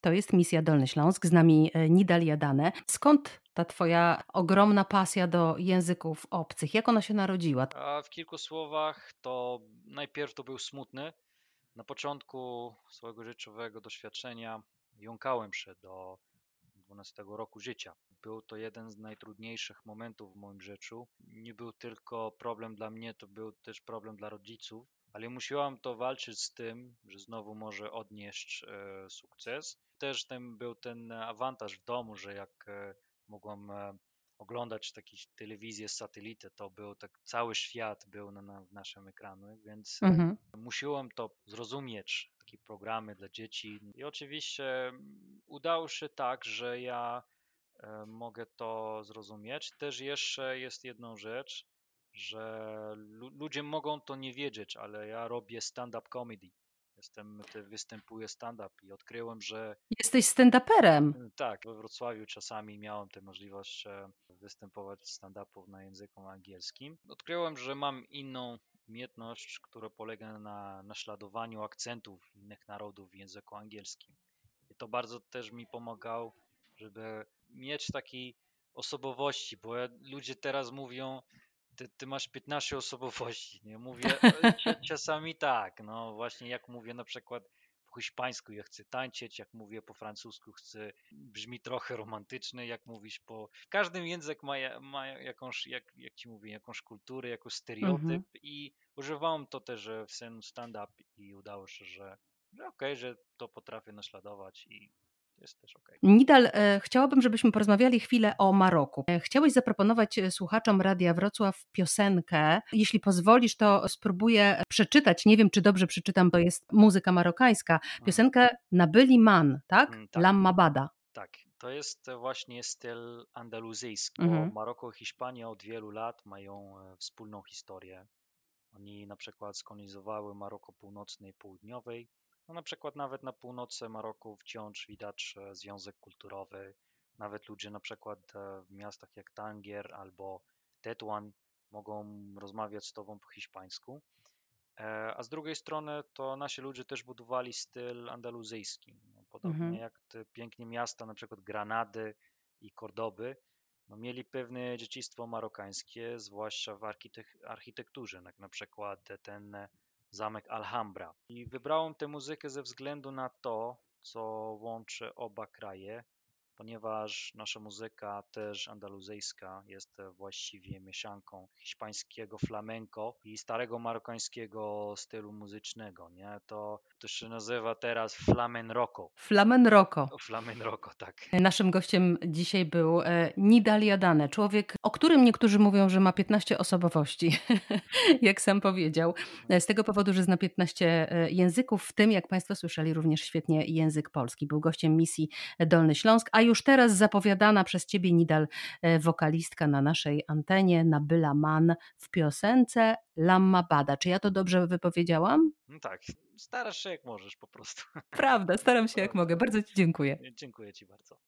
To jest Misja Dolny Śląsk, z nami e, Nidal Jadane. Skąd ta twoja ogromna pasja do języków obcych? Jak ona się narodziła? A w kilku słowach to najpierw to był smutny. Na początku swojego życiowego doświadczenia jąkałem się do 12 roku życia. Był to jeden z najtrudniejszych momentów w moim życiu. Nie był tylko problem dla mnie, to był też problem dla rodziców, ale musiałam to walczyć z tym, że znowu może odnieść e, sukces. Też ten, był ten awantaż w domu, że jak e, mogłam e, oglądać takie telewizję z satelity, to był tak cały świat był na, na w naszym ekranie, więc mhm. musiałem to zrozumieć, takie programy dla dzieci. I oczywiście udało się tak, że ja mogę to zrozumieć. Też jeszcze jest jedną rzecz, że ludzie mogą to nie wiedzieć, ale ja robię stand-up comedy. Jestem, występuję stand-up i odkryłem, że. Jesteś stand-uperem. Tak, we Wrocławiu czasami miałem tę możliwość e, występować stand-upów na języku angielskim. Odkryłem, że mam inną umiejętność, która polega na naśladowaniu akcentów innych narodów w języku angielskim. I to bardzo też mi pomagało, żeby mieć takiej osobowości, bo ludzie teraz mówią, ty, ty masz 15 osobowości, nie? Mówię czasami tak, no właśnie jak mówię na przykład po hiszpańsku ja chcę tańczyć, jak mówię po francusku chcę, brzmi trochę romantyczny, jak mówisz po... Każdy język ma, ma jakąś, jak, jak ci mówię, jakąś kulturę, jakiś stereotyp mm -hmm. i używałem to też w scenie stand-up i udało się, że, że okej, okay, że to potrafię naśladować i jest też ok. Nidal, e, chciałabym, żebyśmy porozmawiali chwilę o Maroku. E, chciałeś zaproponować e, słuchaczom Radia Wrocław piosenkę. Jeśli pozwolisz, to spróbuję przeczytać. Nie wiem, czy dobrze przeczytam, bo jest muzyka marokańska. Mhm. Piosenkę Nabyli Man, tak? Mm, tak. Lamma Bada. Tak, to jest właśnie styl andaluzyjski. Mhm. Maroko i Hiszpania od wielu lat mają wspólną historię. Oni na przykład skolonizowały Maroko Północnej i Południowej no na przykład nawet na północy Maroku wciąż widać e, związek kulturowy. Nawet ludzie na przykład e, w miastach jak Tangier albo Tetuan mogą rozmawiać z tobą po hiszpańsku. E, a z drugiej strony to nasi ludzie też budowali styl andaluzyjski. No, podobnie mhm. jak te piękne miasta, na przykład Granady i Kordoby, no, mieli pewne dziedzictwo marokańskie, zwłaszcza w architekturze, jak na przykład ten zamek Alhambra. I wybrałem tę muzykę ze względu na to, co łączy oba kraje, ponieważ nasza muzyka też andaluzyjska jest właściwie mieszanką hiszpańskiego flamenco i starego marokańskiego stylu muzycznego, nie? To, to się nazywa teraz flamen rocco. Flamen rocco. Flamen rocco, tak. Naszym gościem dzisiaj był e, Nidal Jadane, człowiek, o którym niektórzy mówią, że ma 15 osobowości, jak sam powiedział. Z tego powodu, że zna 15 e, języków, w tym, jak Państwo słyszeli, również świetnie język polski. Był gościem misji Dolny Śląsk, a już teraz zapowiadana przez ciebie, Nidal, e, wokalistka na naszej antenie, Nabyla Man w piosence Lamma Bada. Czy ja to dobrze wypowiedziałam? No tak, starasz się jak możesz po prostu. Prawda, staram się jak mogę. Bardzo ci dziękuję. Dziękuję ci bardzo.